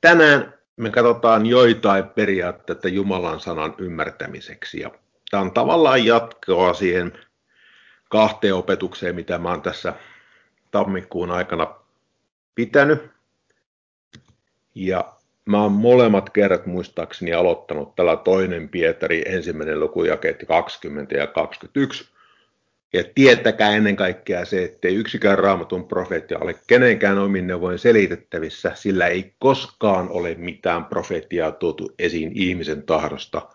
tänään me katsotaan joitain periaatteita Jumalan sanan ymmärtämiseksi. Ja tämä on tavallaan jatkoa siihen kahteen opetukseen, mitä mä oon tässä tammikuun aikana pitänyt. Ja mä oon molemmat kerrat muistaakseni aloittanut tällä toinen Pietari ensimmäinen luku jakeet 20 ja 21. Ja tietäkää ennen kaikkea se, ettei yksikään raamatun profeetti ole kenenkään omin neuvoin selitettävissä, sillä ei koskaan ole mitään profetiaa tuotu esiin ihmisen tahdosta,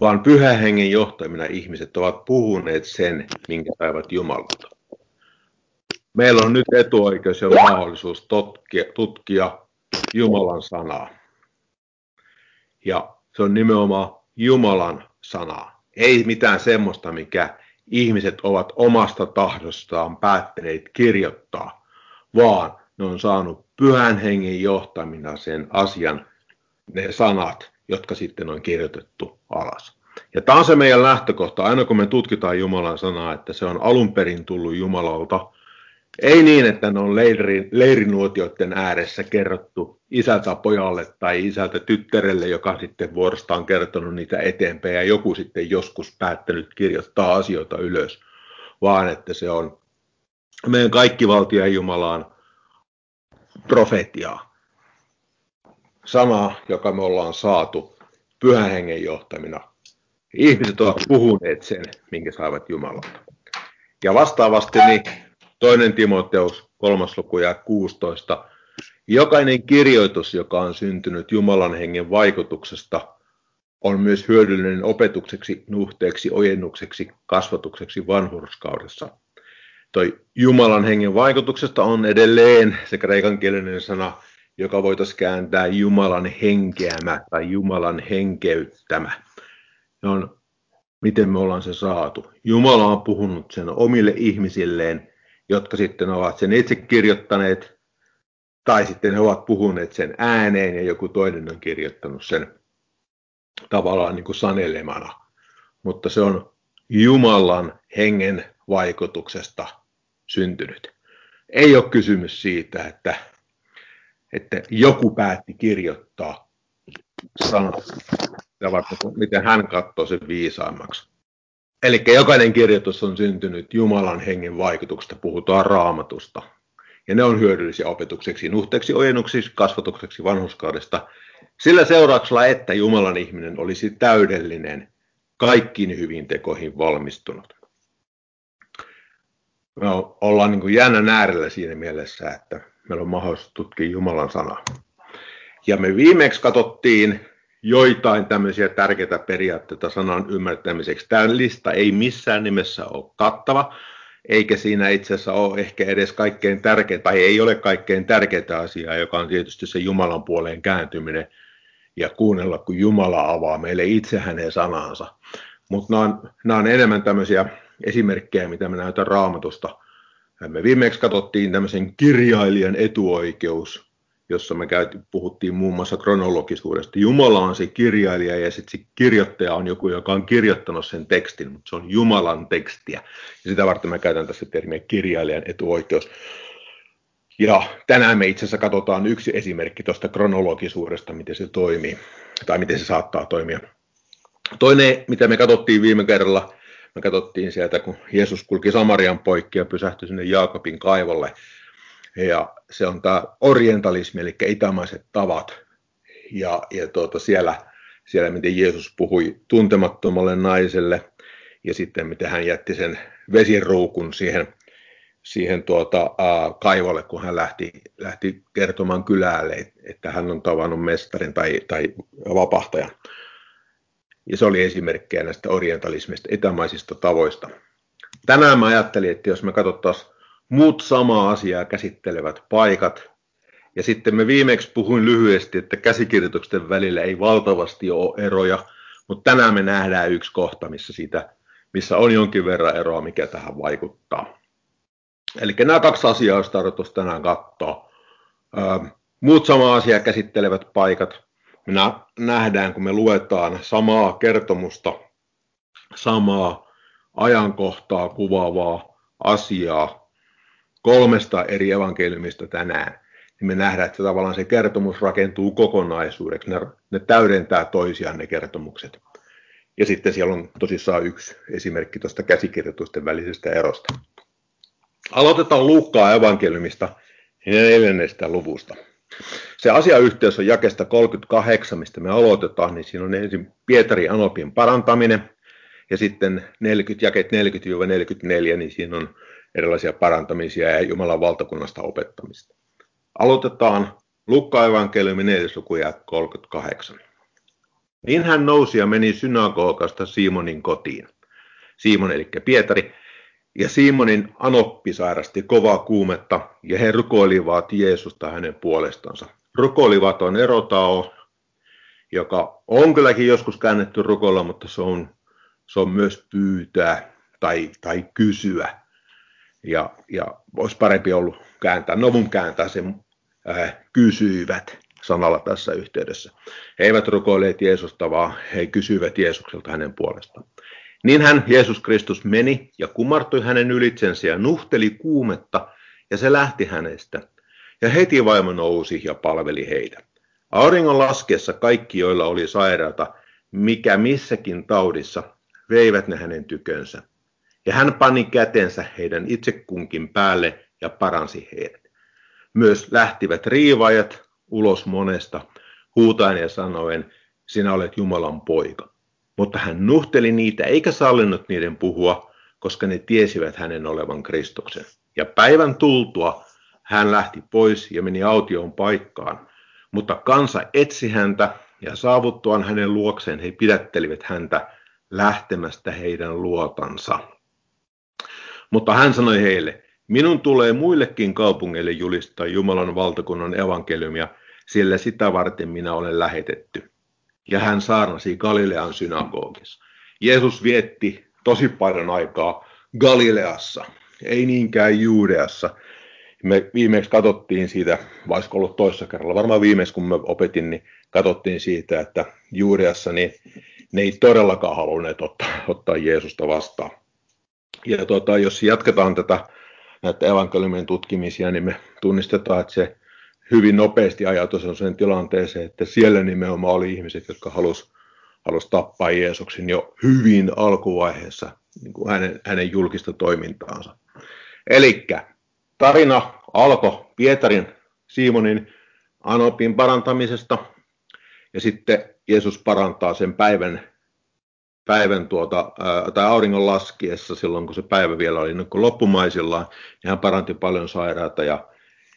vaan pyhän hengen johtamina ihmiset ovat puhuneet sen, minkä saivat Jumalalta. Meillä on nyt etuoikeus ja mahdollisuus tutkia, tutkia Jumalan sanaa. Ja se on nimenomaan Jumalan sanaa. Ei mitään semmoista, mikä ihmiset ovat omasta tahdostaan päättäneet kirjoittaa, vaan ne on saanut pyhän hengen johtamina sen asian, ne sanat, jotka sitten on kirjoitettu alas. Ja tämä on se meidän lähtökohta, aina kun me tutkitaan Jumalan sanaa, että se on alun perin tullut Jumalalta, ei niin, että ne on leiri, leirinuotioiden ääressä kerrottu isältä pojalle tai isältä tyttärelle, joka sitten vuorostaan kertonut niitä eteenpäin ja joku sitten joskus päättänyt kirjoittaa asioita ylös, vaan että se on meidän kaikkivaltian Jumalaan profetiaa. Sana, joka me ollaan saatu pyhän hengen johtamina. Ihmiset ovat puhuneet sen, minkä saivat Jumalalta. Ja vastaavasti niin Toinen Timoteus, kolmas luku ja 16. Jokainen kirjoitus, joka on syntynyt Jumalan hengen vaikutuksesta, on myös hyödyllinen opetukseksi, nuhteeksi, ojennukseksi, kasvatukseksi vanhurskaudessa. Toi Jumalan hengen vaikutuksesta on edelleen se kreikankielinen sana, joka voitaisiin kääntää Jumalan henkeämä tai Jumalan henkeyttämä. Ne on, miten me ollaan se saatu. Jumala on puhunut sen omille ihmisilleen jotka sitten ovat sen itse kirjoittaneet, tai sitten he ovat puhuneet sen ääneen ja joku toinen on kirjoittanut sen tavallaan niin kuin sanelemana. Mutta se on Jumalan hengen vaikutuksesta syntynyt. Ei ole kysymys siitä, että, että joku päätti kirjoittaa sanat, miten hän katsoo sen viisaammaksi. Eli jokainen kirjoitus on syntynyt Jumalan hengen vaikutuksesta, puhutaan raamatusta. Ja ne on hyödyllisiä opetukseksi, nuhteeksi, ojennuksiksi, kasvatukseksi vanhuskaudesta, sillä seurauksella, että Jumalan ihminen olisi täydellinen, kaikkiin hyvin tekoihin valmistunut. Me ollaan niin jännän äärellä siinä mielessä, että meillä on mahdollisuus tutkia Jumalan sanaa. Ja me viimeksi katsottiin joitain tämmöisiä tärkeitä periaatteita sanan ymmärtämiseksi. Tämä lista ei missään nimessä ole kattava, eikä siinä itse asiassa ole ehkä edes kaikkein tärkein, tai ei ole kaikkein tärkeintä asiaa, joka on tietysti se Jumalan puoleen kääntyminen ja kuunnella, kun Jumala avaa meille itse hänen sanansa. Mutta nämä, nämä on enemmän tämmöisiä esimerkkejä, mitä me näytän raamatusta. Me viimeksi katsottiin tämmöisen kirjailijan etuoikeus, jossa me käytiin, puhuttiin muun muassa kronologisuudesta. Jumala on se kirjailija ja sitten se kirjoittaja on joku, joka on kirjoittanut sen tekstin, mutta se on Jumalan tekstiä. Ja sitä varten mä käytän tässä termiä kirjailijan etuoikeus. Ja tänään me itse asiassa katsotaan yksi esimerkki tuosta kronologisuudesta, miten se toimii, tai miten se saattaa toimia. Toinen, mitä me katsottiin viime kerralla, me katsottiin sieltä, kun Jeesus kulki Samarian poikki ja pysähtyi sinne Jaakobin kaivolle – ja se on tämä orientalismi, eli itämaiset tavat. Ja, ja tuota, siellä, siellä, miten Jeesus puhui tuntemattomalle naiselle, ja sitten miten hän jätti sen vesiruukun siihen, siihen tuota, ää, kaivolle, kun hän lähti, lähti kertomaan kylälle, että hän on tavannut mestarin tai, tai vapahtajan. Ja se oli esimerkkejä näistä orientalismista, etämaisista tavoista. Tänään mä ajattelin, että jos me katsottaisiin muut samaa asiaa käsittelevät paikat. Ja sitten me viimeksi puhuin lyhyesti, että käsikirjoitusten välillä ei valtavasti ole eroja, mutta tänään me nähdään yksi kohta, missä, siitä, missä on jonkin verran eroa, mikä tähän vaikuttaa. Eli nämä kaksi asiaa olisi tarkoitus tänään katsoa. Muut samaa asiaa käsittelevät paikat. Me nähdään, kun me luetaan samaa kertomusta, samaa ajankohtaa kuvaavaa asiaa kolmesta eri evankeliumista tänään, niin me nähdään, että tavallaan se kertomus rakentuu kokonaisuudeksi. Ne, ne täydentää toisiaan ne kertomukset. Ja sitten siellä on tosissaan yksi esimerkki tuosta käsikirjoitusten välisestä erosta. Aloitetaan Luukkaa evankeliumista neljännestä luvusta. Se asiayhteys on jakesta 38, mistä me aloitetaan, niin siinä on ensin Pietari Anopin parantaminen, ja sitten 40, jakeet 40-44, niin siinä on erilaisia parantamisia ja Jumalan valtakunnasta opettamista. Aloitetaan Lukka evankeliumi 4. luku 38. Niin hän nousi ja meni synagogasta Simonin kotiin. Simon eli Pietari. Ja Simonin anoppi sairasti kovaa kuumetta ja he rukoilivat Jeesusta hänen puolestansa. Rukoilivat on erotao, joka on kylläkin joskus käännetty rukoilla, mutta se on, se on myös pyytää tai, tai kysyä. Ja, ja olisi parempi ollut kääntää, no mun kääntää sen äh, kysyivät sanalla tässä yhteydessä. He eivät rukoilleet Jeesusta, vaan he kysyivät Jeesukselta hänen puolestaan. Niin hän, Jeesus Kristus, meni ja kumartui hänen ylitsensä ja nuhteli kuumetta, ja se lähti hänestä. Ja heti vaimo nousi ja palveli heitä. Auringon laskiessa kaikki, joilla oli sairaata, mikä missäkin taudissa, veivät ne hänen tykönsä. Ja hän pani kätensä heidän itse kunkin päälle ja paransi heidät. Myös lähtivät riivaajat ulos monesta, huutaen ja sanoen, sinä olet Jumalan poika. Mutta hän nuhteli niitä eikä sallinut niiden puhua, koska ne tiesivät hänen olevan Kristuksen. Ja päivän tultua hän lähti pois ja meni autioon paikkaan. Mutta kansa etsi häntä ja saavuttuaan hänen luokseen he pidättelivät häntä lähtemästä heidän luotansa. Mutta hän sanoi heille, minun tulee muillekin kaupungeille julistaa Jumalan valtakunnan evankeliumia, sillä sitä varten minä olen lähetetty. Ja hän saarnasi Galilean synagogissa. Jeesus vietti tosi paljon aikaa Galileassa, ei niinkään Juudeassa. Me viimeksi katsottiin siitä, vaikka ollut toissa kerralla, varmaan viimeksi kun me opetin, niin katsottiin siitä, että Juudeassa niin ne ei todellakaan halunneet ottaa, ottaa Jeesusta vastaan. Ja tuota, jos jatketaan tätä näitä evankeliumien tutkimisia, niin me tunnistetaan, että se hyvin nopeasti ajatus on sen tilanteeseen, että siellä nimenomaan oli ihmiset, jotka halusivat halus tappaa Jeesuksen jo hyvin alkuvaiheessa niin kuin hänen, hänen julkista toimintaansa. Eli tarina alkoi Pietarin, Simonin, Anopin parantamisesta ja sitten Jeesus parantaa sen päivän päivän tuota, tai auringon laskiessa silloin, kun se päivä vielä oli niin loppumaisillaan, niin hän paranti paljon sairaata ja,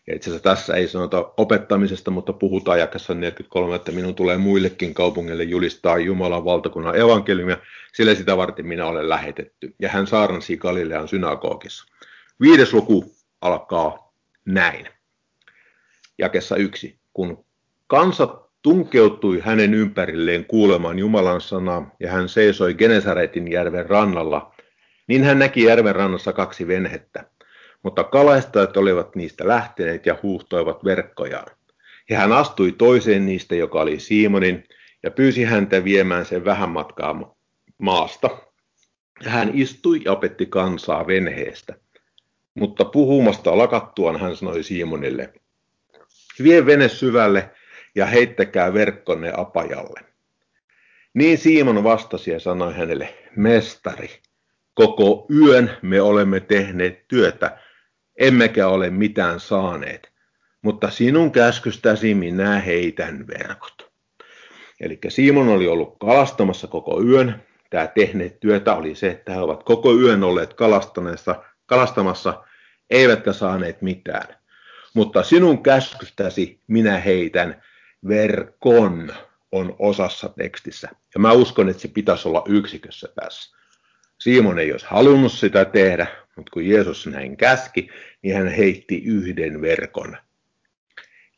ja itse asiassa tässä ei sanota opettamisesta, mutta puhutaan jakassa 43, että minun tulee muillekin kaupungeille julistaa Jumalan valtakunnan evankeliumia, sillä sitä varten minä olen lähetetty. Ja hän saarnasi Galilean synagogissa. Viides luku alkaa näin. Jakessa yksi. Kun kansat tunkeutui hänen ympärilleen kuulemaan Jumalan sanaa ja hän seisoi Genesaretin järven rannalla, niin hän näki järven rannassa kaksi venhettä, mutta kalaistajat olivat niistä lähteneet ja huuhtoivat verkkojaan. Ja hän astui toiseen niistä, joka oli Simonin, ja pyysi häntä viemään sen vähän matkaa maasta. Ja hän istui ja opetti kansaa venheestä. Mutta puhumasta lakattuaan hän sanoi Simonille, vie vene syvälle ja heittäkää verkkonne apajalle. Niin Simon vastasi ja sanoi hänelle, mestari, koko yön me olemme tehneet työtä, emmekä ole mitään saaneet, mutta sinun käskystäsi minä heitän verkot. Eli Simon oli ollut kalastamassa koko yön. Tämä tehneet työtä oli se, että he ovat koko yön olleet kalastamassa, eivätkä saaneet mitään. Mutta sinun käskystäsi minä heitän verkon on osassa tekstissä. Ja mä uskon, että se pitäisi olla yksikössä tässä. Simon ei olisi halunnut sitä tehdä, mutta kun Jeesus näin käski, niin hän heitti yhden verkon.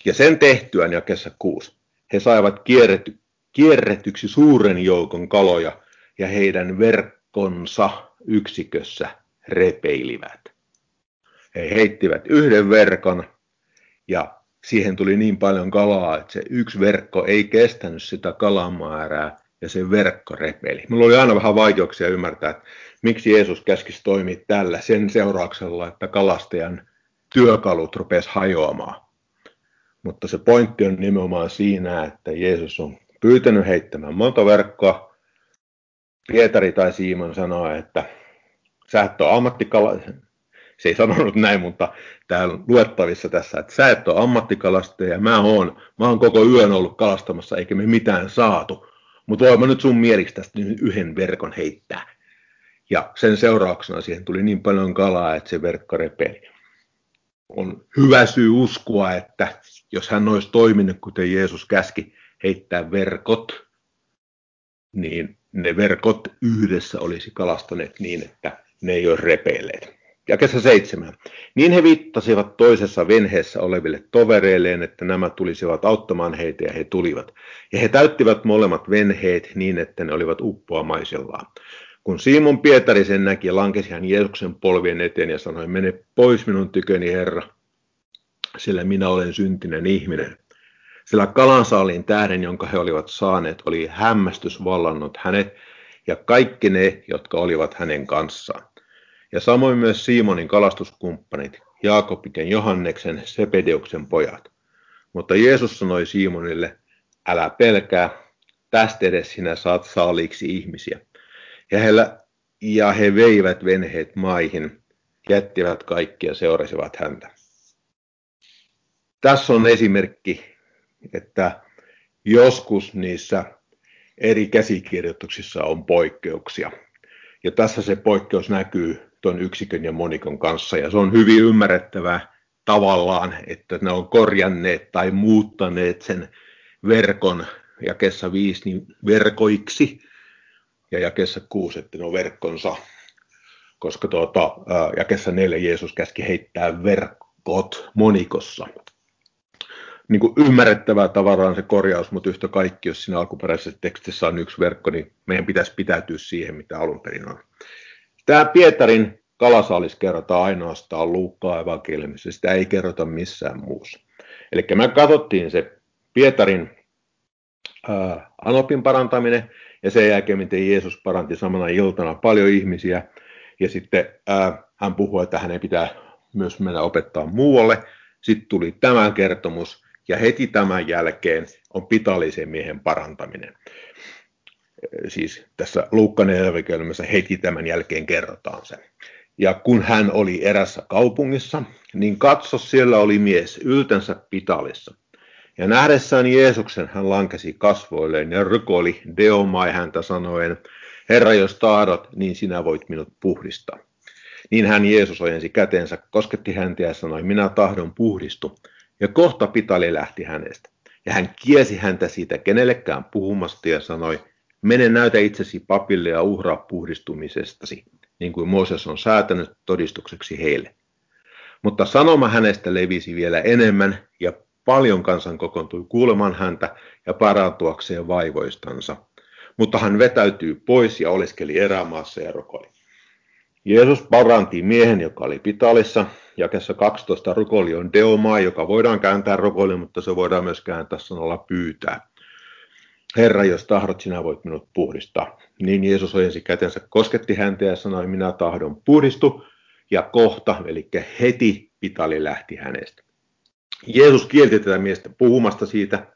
Ja sen tehtyään jakessa kuusi, he saivat kierrety, kierretyksi suuren joukon kaloja ja heidän verkkonsa yksikössä repeilivät. He heittivät yhden verkon ja siihen tuli niin paljon kalaa, että se yksi verkko ei kestänyt sitä kalamäärää ja se verkko repeli. Mulla oli aina vähän vaikeuksia ymmärtää, että miksi Jeesus käskisi toimia tällä sen seurauksella, että kalastajan työkalut rupesi hajoamaan. Mutta se pointti on nimenomaan siinä, että Jeesus on pyytänyt heittämään monta verkkoa. Pietari tai Simon sanoo, että sä et ole ammattikala... Se ei sanonut näin, mutta tämä on luettavissa tässä, että sä et ole ammattikalastaja ja mä oon, mä oon koko yön ollut kalastamassa eikä me mitään saatu. Mutta voin mä nyt sun mieliksi tästä yhden verkon heittää. Ja sen seurauksena siihen tuli niin paljon kalaa, että se verkko repeli. On hyvä syy uskoa, että jos hän olisi toiminut, kuten Jeesus käski heittää verkot, niin ne verkot yhdessä olisi kalastaneet niin, että ne ei olisi repeilleet. Ja kesä seitsemän. Niin he viittasivat toisessa venheessä oleville tovereilleen, että nämä tulisivat auttamaan heitä ja he tulivat. Ja he täyttivät molemmat venheet niin, että ne olivat uppoamaisellaan. Kun Simon Pietari sen näki, lankesi hän Jeesuksen polvien eteen ja sanoi, mene pois minun tyköni, Herra, sillä minä olen syntinen ihminen. Sillä kalansaaliin tähden, jonka he olivat saaneet, oli hämmästys vallannut hänet ja kaikki ne, jotka olivat hänen kanssaan. Ja samoin myös Simonin kalastuskumppanit, Jaakobin ja Johanneksen, Sepedeuksen pojat. Mutta Jeesus sanoi Simonille, älä pelkää, tästä edes sinä saat saaliiksi ihmisiä. Ja he, ja he veivät venheet maihin, jättivät kaikki ja seurasivat häntä. Tässä on esimerkki, että joskus niissä eri käsikirjoituksissa on poikkeuksia. Ja tässä se poikkeus näkyy tuon yksikön ja monikon kanssa. Ja se on hyvin ymmärrettävää tavallaan, että ne on korjanneet tai muuttaneet sen verkon jakessa viisi niin verkoiksi ja jakessa kuusi, että ne on verkkonsa. Koska tuota, jakessa neljä Jeesus käski heittää verkot monikossa niin kuin ymmärrettävää tavaraa se korjaus, mutta yhtä kaikki, jos siinä alkuperäisessä tekstissä on yksi verkko, niin meidän pitäisi pitäytyä siihen, mitä alun perin on. Tämä Pietarin kalasaalis kerrotaan ainoastaan Luukkaa evankeliumissa, sitä ei kerrota missään muussa. Eli me katsottiin se Pietarin ää, anopin parantaminen, ja sen jälkeen, miten Jeesus paranti samana iltana paljon ihmisiä, ja sitten ää, hän puhui, että hänen pitää myös mennä opettaa muualle. Sitten tuli tämä kertomus, ja heti tämän jälkeen on pitallisen miehen parantaminen. Siis tässä Luukkanen eläväkelmässä heti tämän jälkeen kerrotaan se. Ja kun hän oli erässä kaupungissa, niin katso siellä oli mies yltänsä pitalissa. Ja nähdessään Jeesuksen hän lankesi kasvoilleen ja rukoili deomai häntä sanoen, Herra, jos tahdot, niin sinä voit minut puhdistaa. Niin hän Jeesus ojensi kätensä, kosketti häntä ja sanoi, minä tahdon puhdistu. Ja kohta Pitali lähti hänestä. Ja hän kiesi häntä siitä kenellekään puhumasta ja sanoi, mene näytä itsesi papille ja uhraa puhdistumisestasi, niin kuin Mooses on säätänyt todistukseksi heille. Mutta sanoma hänestä levisi vielä enemmän, ja paljon kansan kokoontui kuulemaan häntä ja parantuakseen vaivoistansa. Mutta hän vetäytyi pois ja oleskeli erämaassa ja rokoli. Jeesus paranti miehen, joka oli pitalissa. Jakessa 12 rukoli on deomaa, joka voidaan kääntää rukoli, mutta se voidaan myös kääntää sanalla pyytää. Herra, jos tahdot, sinä voit minut puhdistaa. Niin Jeesus ojensi kätensä, kosketti häntä ja sanoi, minä tahdon puhdistu. Ja kohta, eli heti pitali lähti hänestä. Jeesus kielti tätä miestä puhumasta siitä,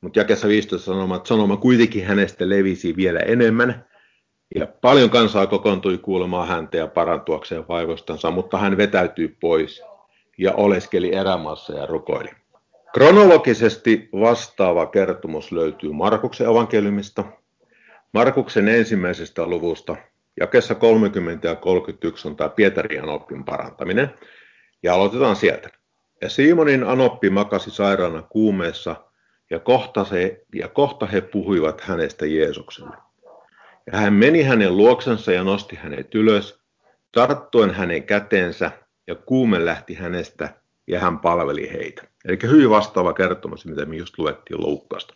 mutta jakessa 15 sanoma, että sanoma kuitenkin hänestä levisi vielä enemmän, ja paljon kansaa kokoontui kuulemaan häntä ja parantuakseen vaivostansa, mutta hän vetäytyi pois ja oleskeli erämaassa ja rukoili. Kronologisesti vastaava kertomus löytyy Markuksen evankeliumista, Markuksen ensimmäisestä luvusta, jakessa 30 ja 31 on tämä Pietarin anoppin parantaminen, ja aloitetaan sieltä. Ja Simonin anoppi makasi sairaana kuumeessa, ja kohta, se, ja kohta he puhuivat hänestä Jeesukselle. Ja hän meni hänen luoksensa ja nosti hänet ylös, tarttuen hänen käteensä, ja kuume lähti hänestä, ja hän palveli heitä. Eli hyvin vastaava kertomus, mitä me just luettiin Luukkaasta.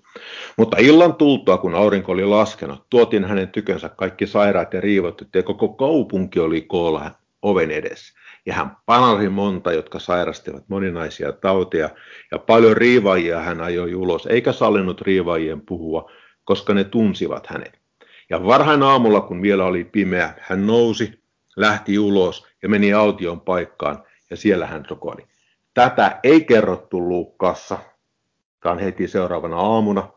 Mutta illan tultua, kun aurinko oli laskenut, tuotiin hänen tykönsä kaikki sairaat ja riivotut, ja koko kaupunki oli koolla oven edessä. Ja hän panasi monta, jotka sairastivat moninaisia tauteja, ja paljon riivaajia hän ajoi ulos, eikä sallinut riivaajien puhua, koska ne tunsivat hänet. Ja varhain aamulla, kun vielä oli pimeä, hän nousi, lähti ulos ja meni aution paikkaan, ja siellä hän rukoili. Tätä ei kerrottu Luukkaassa, vaan heti seuraavana aamuna.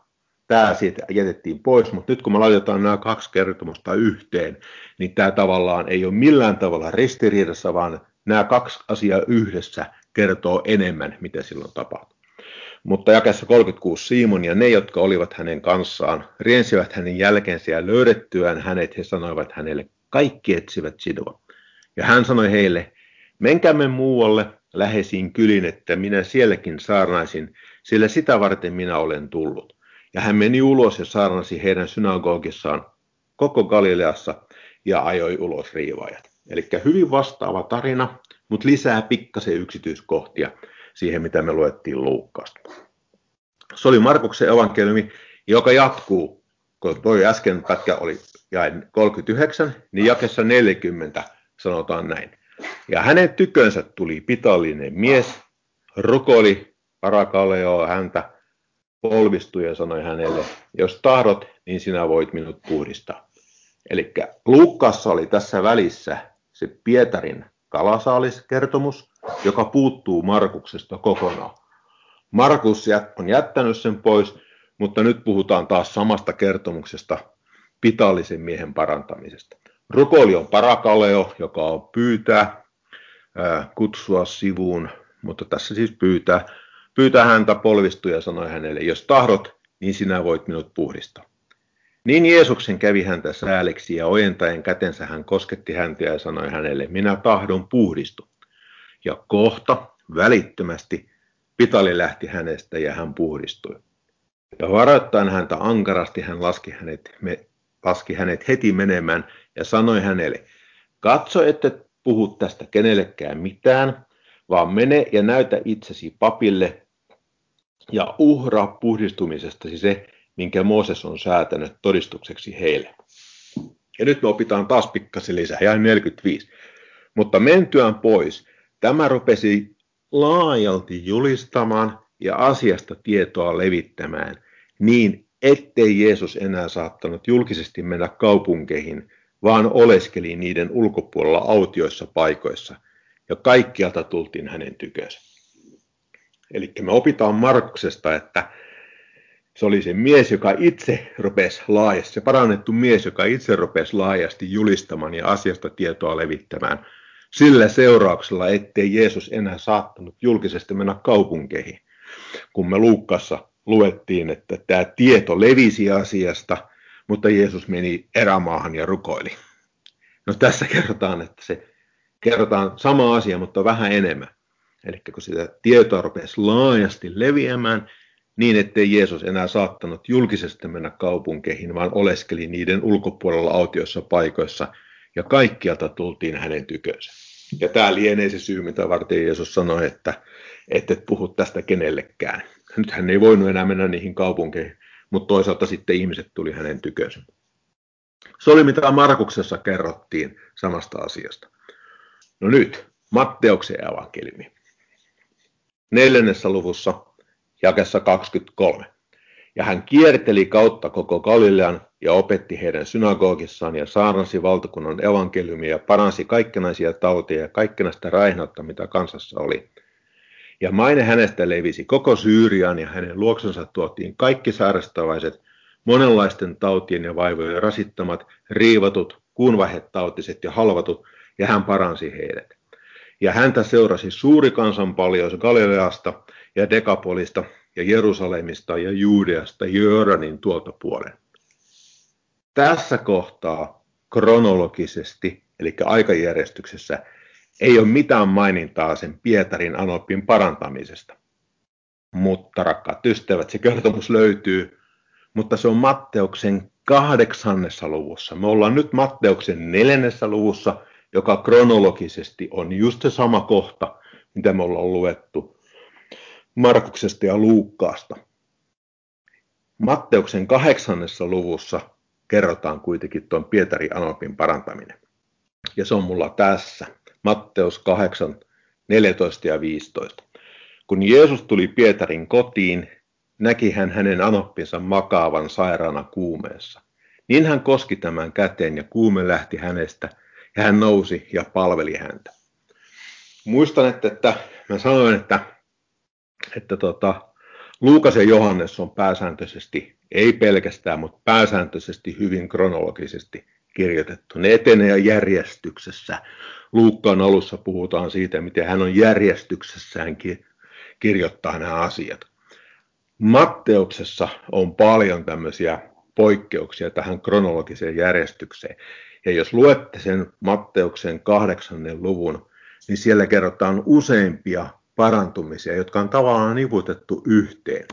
Tämä siitä jätettiin pois, mutta nyt kun me laitetaan nämä kaksi kertomusta yhteen, niin tämä tavallaan ei ole millään tavalla ristiriidassa, vaan nämä kaksi asiaa yhdessä kertoo enemmän, mitä silloin tapahtui. Mutta jakessa 36 Simon ja ne, jotka olivat hänen kanssaan, riensivät hänen jälkeensä ja löydettyään hänet he sanoivat hänelle, kaikki etsivät sinua. Ja hän sanoi heille, menkäämme muualle läheisiin kylin, että minä sielläkin saarnaisin, sillä sitä varten minä olen tullut. Ja hän meni ulos ja saarnasi heidän synagogissaan koko Galileassa ja ajoi ulos riivaajat. Eli hyvin vastaava tarina, mutta lisää pikkasen yksityiskohtia siihen, mitä me luettiin Luukkaasta. Se oli Markuksen evankeliumi, joka jatkuu, kun toi äsken pätkä oli jain 39, niin jakessa 40 sanotaan näin. Ja hänen tykönsä tuli pitallinen mies, rukoli parakaleo häntä, polvistui ja sanoi hänelle, jos tahdot, niin sinä voit minut puhdistaa. Eli Luukkaassa oli tässä välissä se Pietarin kalasaaliskertomus, joka puuttuu Markuksesta kokonaan. Markus on jättänyt sen pois, mutta nyt puhutaan taas samasta kertomuksesta, pitallisen miehen parantamisesta. Rukoli on parakaleo, joka on pyytää, kutsua sivuun, mutta tässä siis pyytää, pyytää häntä polvistua ja sanoi hänelle, jos tahdot, niin sinä voit minut puhdistaa. Niin Jeesuksen kävi häntä sääliksi ja ojentaen kätensä hän kosketti häntä ja sanoi hänelle, minä tahdon puhdistu. Ja kohta, välittömästi, pitali lähti hänestä ja hän puhdistui. Ja varoittaen häntä ankarasti hän laski hänet, me, laski hänet heti menemään ja sanoi hänelle, katso, että puhu tästä kenellekään mitään, vaan mene ja näytä itsesi papille ja uhraa puhdistumisestasi se, minkä Mooses on säätänyt todistukseksi heille. Ja nyt me opitaan taas pikkasen lisää, jäi 45. Mutta mentyään pois, tämä rupesi laajalti julistamaan ja asiasta tietoa levittämään, niin ettei Jeesus enää saattanut julkisesti mennä kaupunkeihin, vaan oleskeli niiden ulkopuolella autioissa paikoissa, ja kaikkialta tultiin hänen tykönsä. Eli me opitaan Markuksesta, että se oli se mies, joka itse rupesi laajasti, se parannettu mies, joka itse rupesi laajasti julistamaan ja asiasta tietoa levittämään, sillä seurauksella, ettei Jeesus enää saattanut julkisesti mennä kaupunkeihin. Kun me Luukkassa luettiin, että tämä tieto levisi asiasta, mutta Jeesus meni erämaahan ja rukoili. No tässä kerrotaan, että se kerrotaan sama asia, mutta vähän enemmän. Eli kun sitä tietoa rupesi laajasti leviämään, niin ettei Jeesus enää saattanut julkisesti mennä kaupunkeihin, vaan oleskeli niiden ulkopuolella autioissa paikoissa, ja kaikkialta tultiin hänen tykönsä. Ja tämä lienee se syy, mitä varten Jeesus sanoi, että et puhu tästä kenellekään. Nyt hän ei voinut enää mennä niihin kaupunkeihin, mutta toisaalta sitten ihmiset tuli hänen tykönsä. Se oli mitä Markuksessa kerrottiin samasta asiasta. No nyt, Matteuksen evankeliumi. Neljännessä luvussa jakessa 23. Ja hän kierteli kautta koko Galilean ja opetti heidän synagogissaan ja saarnasi valtakunnan evankeliumia ja paransi kaikkenaisia tauteja ja kaikkenaista raihnautta, mitä kansassa oli. Ja maine hänestä levisi koko Syyriaan ja hänen luoksensa tuotiin kaikki sairastavaiset, monenlaisten tautien ja vaivojen rasittamat, riivatut, kuunvaihetautiset ja halvatut, ja hän paransi heidät. Ja häntä seurasi suuri kansanpaljous Galileasta ja Dekapolista ja Jerusalemista ja Juudeasta ja Jordanin tuolta puolen. Tässä kohtaa kronologisesti, eli aikajärjestyksessä, ei ole mitään mainintaa sen Pietarin anopin parantamisesta. Mutta rakkaat ystävät, se kertomus löytyy, mutta se on Matteuksen kahdeksannessa luvussa. Me ollaan nyt Matteuksen neljännessä luvussa, joka kronologisesti on just se sama kohta, mitä me ollaan luettu Markuksesta ja Luukkaasta. Matteuksen kahdeksannessa luvussa kerrotaan kuitenkin tuon Pietari Anopin parantaminen. Ja se on mulla tässä. Matteus 8, 14 ja 15. Kun Jeesus tuli Pietarin kotiin, näki hän hänen anoppinsa makaavan sairaana kuumeessa. Niin hän koski tämän käteen ja kuume lähti hänestä ja hän nousi ja palveli häntä. Muistan, että, että mä sanoin, että että tota, Luukas ja Johannes on pääsääntöisesti, ei pelkästään, mutta pääsääntöisesti hyvin kronologisesti kirjoitettu. Ne etenee järjestyksessä. Luukkaan alussa puhutaan siitä, miten hän on järjestyksessäänkin kirjoittaa nämä asiat. Matteuksessa on paljon tämmöisiä poikkeuksia tähän kronologiseen järjestykseen. Ja jos luette sen Matteuksen kahdeksannen luvun, niin siellä kerrotaan useimpia parantumisia, jotka on tavallaan niputettu yhteen.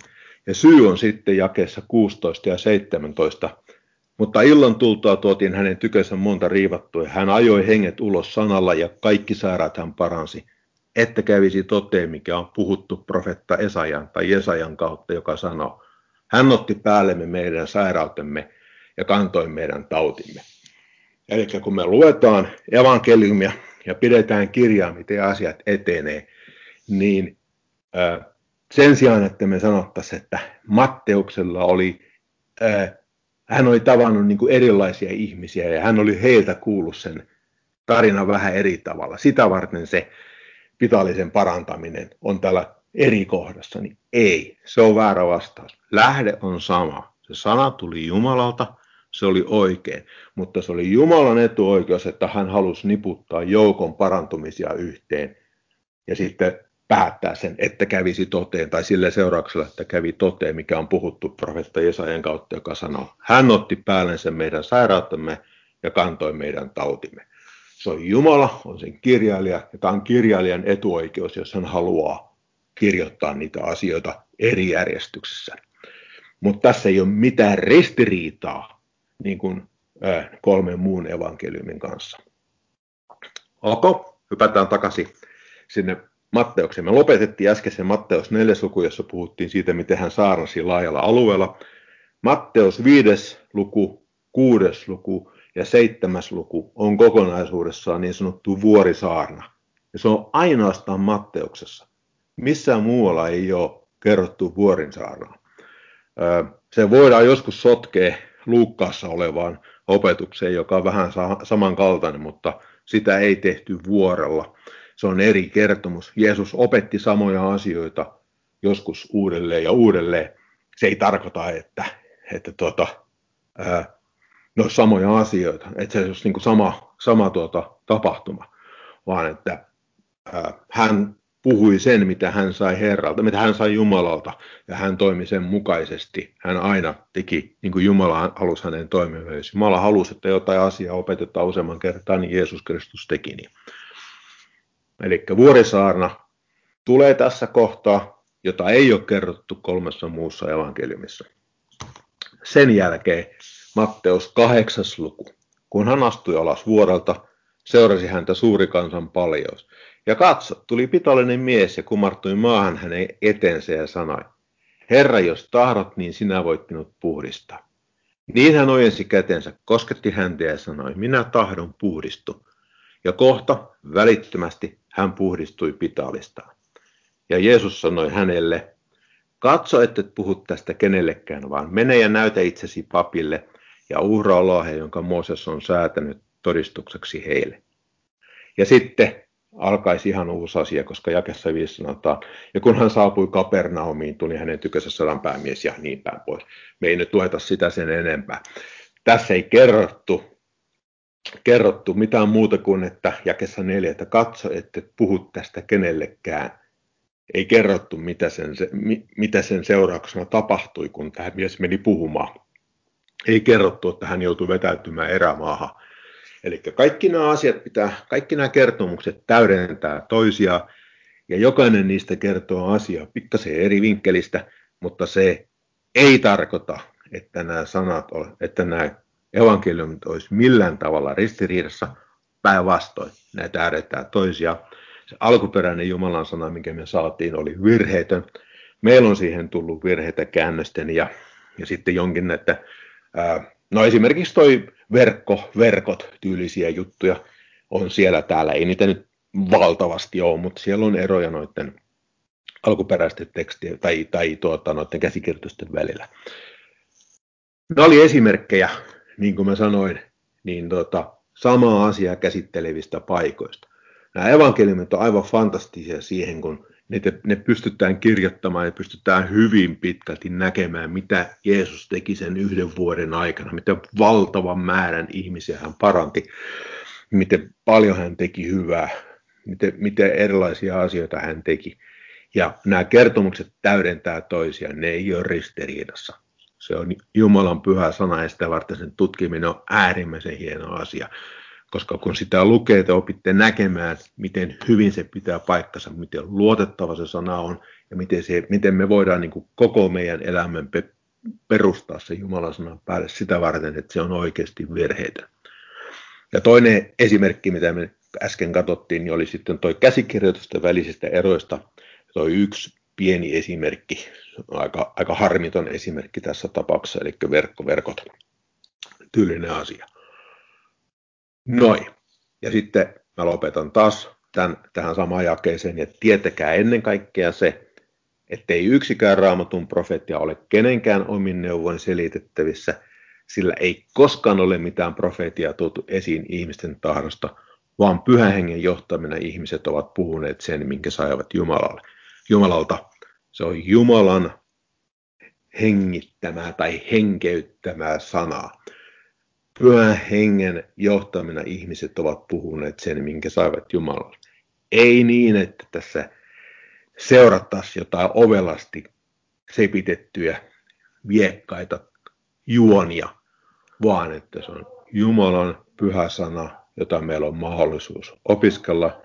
Ja syy on sitten jakeessa 16 ja 17. Mutta illan tultua tuotiin hänen tykönsä monta riivattua. Hän ajoi henget ulos sanalla ja kaikki sairaat hän paransi. Että kävisi toteen, mikä on puhuttu profetta Esajan tai Esajan kautta, joka sanoo, hän otti päällemme meidän sairautemme ja kantoi meidän tautimme. Eli kun me luetaan evankeliumia ja pidetään kirjaa, miten asiat etenee, niin sen sijaan, että me sanottaisiin, että Matteuksella oli, hän oli tavannut niin kuin erilaisia ihmisiä ja hän oli heiltä kuullut sen tarinan vähän eri tavalla. Sitä varten se pitallisen parantaminen on tällä eri kohdassa, niin ei, se on väärä vastaus. Lähde on sama. Se sana tuli Jumalalta, se oli oikein, mutta se oli Jumalan etuoikeus, että hän halusi niputtaa joukon parantumisia yhteen ja sitten päättää sen, että kävisi toteen, tai sille seurauksella, että kävi toteen, mikä on puhuttu profetta Jesajan kautta, joka sanoo, hän otti päällensä meidän sairauttamme ja kantoi meidän tautimme. Se on Jumala, on sen kirjailija, ja tämä on kirjailijan etuoikeus, jos hän haluaa kirjoittaa niitä asioita eri järjestyksessä. Mutta tässä ei ole mitään ristiriitaa niin kuin kolmen muun evankeliumin kanssa. Ok, hypätään takaisin sinne Matteukseen. Me lopetettiin äskeisen Matteus 4. luku, jossa puhuttiin siitä, miten hän saarnasi laajalla alueella. Matteus 5. luku, 6. luku ja 7. luku on kokonaisuudessaan niin sanottu vuorisaarna. Ja se on ainoastaan Matteuksessa. Missään muualla ei ole kerrottu vuorinsaarnaa. Se voidaan joskus sotkea Luukkaassa olevaan opetukseen, joka on vähän samankaltainen, mutta sitä ei tehty vuorella se on eri kertomus. Jeesus opetti samoja asioita joskus uudelleen ja uudelleen. Se ei tarkoita, että, että tuota, ää, ne olisi samoja asioita, että se olisi niin kuin sama, sama tuota, tapahtuma, vaan että ää, hän puhui sen, mitä hän sai Herralta, mitä hän sai Jumalalta, ja hän toimi sen mukaisesti. Hän aina teki niin kuin Jumala halusi hänen toimimaan. Jumala halusi, että jotain asiaa opetetaan useamman kertaa, niin Jeesus Kristus teki niin. Eli vuorisaarna tulee tässä kohtaa, jota ei ole kerrottu kolmessa muussa evankeliumissa. Sen jälkeen Matteus kahdeksas luku. Kun hän astui alas vuorelta, seurasi häntä suuri kansan paljous. Ja katso, tuli pitollinen mies ja kumartui maahan hänen etensä ja sanoi, Herra, jos tahdot, niin sinä voit minut puhdistaa. Niin hän ojensi kätensä, kosketti häntä ja sanoi, minä tahdon puhdistu. Ja kohta välittömästi hän puhdistui pitalistaan. Ja Jeesus sanoi hänelle, katso, että et puhu tästä kenellekään, vaan mene ja näytä itsesi papille ja uhraa lohe, jonka Mooses on säätänyt todistukseksi heille. Ja sitten alkaisi ihan uusi asia, koska jakessa 5 sanotaan, ja kun hän saapui Kapernaumiin, tuli hänen tykössä sadan päämies ja niin päin pois. Me ei nyt lueta sitä sen enempää. Tässä ei kerrottu kerrottu mitään muuta kuin, että jakessa neljä, että katso, että puhu tästä kenellekään. Ei kerrottu, mitä sen, mitä sen seurauksena tapahtui, kun tämä mies meni puhumaan. Ei kerrottu, että hän joutui vetäytymään erämaahan. Eli kaikki nämä asiat pitää, kaikki nämä kertomukset täydentää toisiaan, ja jokainen niistä kertoo asiaa pikkasen eri vinkkelistä, mutta se ei tarkoita, että nämä sanat, että nämä evankeliumit olisi millään tavalla ristiriidassa. Päinvastoin, ne täydetään toisia. Se alkuperäinen Jumalan sana, mikä me saatiin, oli virheetön. Meillä on siihen tullut virheitä käännösten ja, ja sitten jonkin, että ää, no esimerkiksi toi verkko, verkot tyylisiä juttuja on siellä täällä. Ei niitä nyt valtavasti ole, mutta siellä on eroja noiden alkuperäisten tekstien tai, tai tuota, noiden käsikirjoitusten välillä. Ne oli esimerkkejä niin kuin mä sanoin, niin tota, samaa asiaa käsittelevistä paikoista. Nämä evankeliumit on aivan fantastisia siihen, kun ne, ne pystytään kirjoittamaan ja pystytään hyvin pitkälti näkemään, mitä Jeesus teki sen yhden vuoden aikana, miten valtavan määrän ihmisiä hän paranti, miten paljon hän teki hyvää, miten, miten erilaisia asioita hän teki. Ja nämä kertomukset täydentää toisiaan, ne ei ole ristiriidassa. Se on Jumalan pyhä sana ja sitä varten sen tutkiminen on äärimmäisen hieno asia. Koska kun sitä lukee, te opitte näkemään, miten hyvin se pitää paikkansa, miten luotettava se sana on ja miten, se, miten me voidaan niin kuin koko meidän elämän perustaa se Jumalan sanan päälle sitä varten, että se on oikeasti virheitä. Ja toinen esimerkki, mitä me äsken katsottiin, niin oli sitten tuo käsikirjoitusten välisistä eroista. Toi yksi pieni esimerkki, aika, aika harmiton esimerkki tässä tapauksessa, eli verkkoverkot. Tyylinen asia. Noin. Ja sitten mä lopetan taas tämän, tähän samaan jakeeseen, ja tietäkää ennen kaikkea se, ettei yksikään raamatun profeettia ole kenenkään omin neuvoin selitettävissä, sillä ei koskaan ole mitään profeettia tuotu esiin ihmisten tahdosta, vaan pyhän hengen johtamina ihmiset ovat puhuneet sen, minkä saivat Jumalalle. Jumalalta. Se on Jumalan hengittämää tai henkeyttämää sanaa. Pyhän hengen johtamina ihmiset ovat puhuneet sen, minkä saivat Jumalalle. Ei niin, että tässä seurattaisiin jotain ovelasti sepitettyjä viekkaita juonia, vaan että se on Jumalan pyhä sana, jota meillä on mahdollisuus opiskella,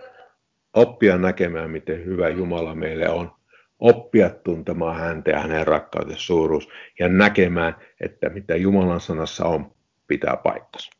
oppia näkemään, miten hyvä Jumala meille on, oppia tuntemaan häntä ja hänen rakkautensa suuruus ja näkemään, että mitä Jumalan sanassa on, pitää paikkansa.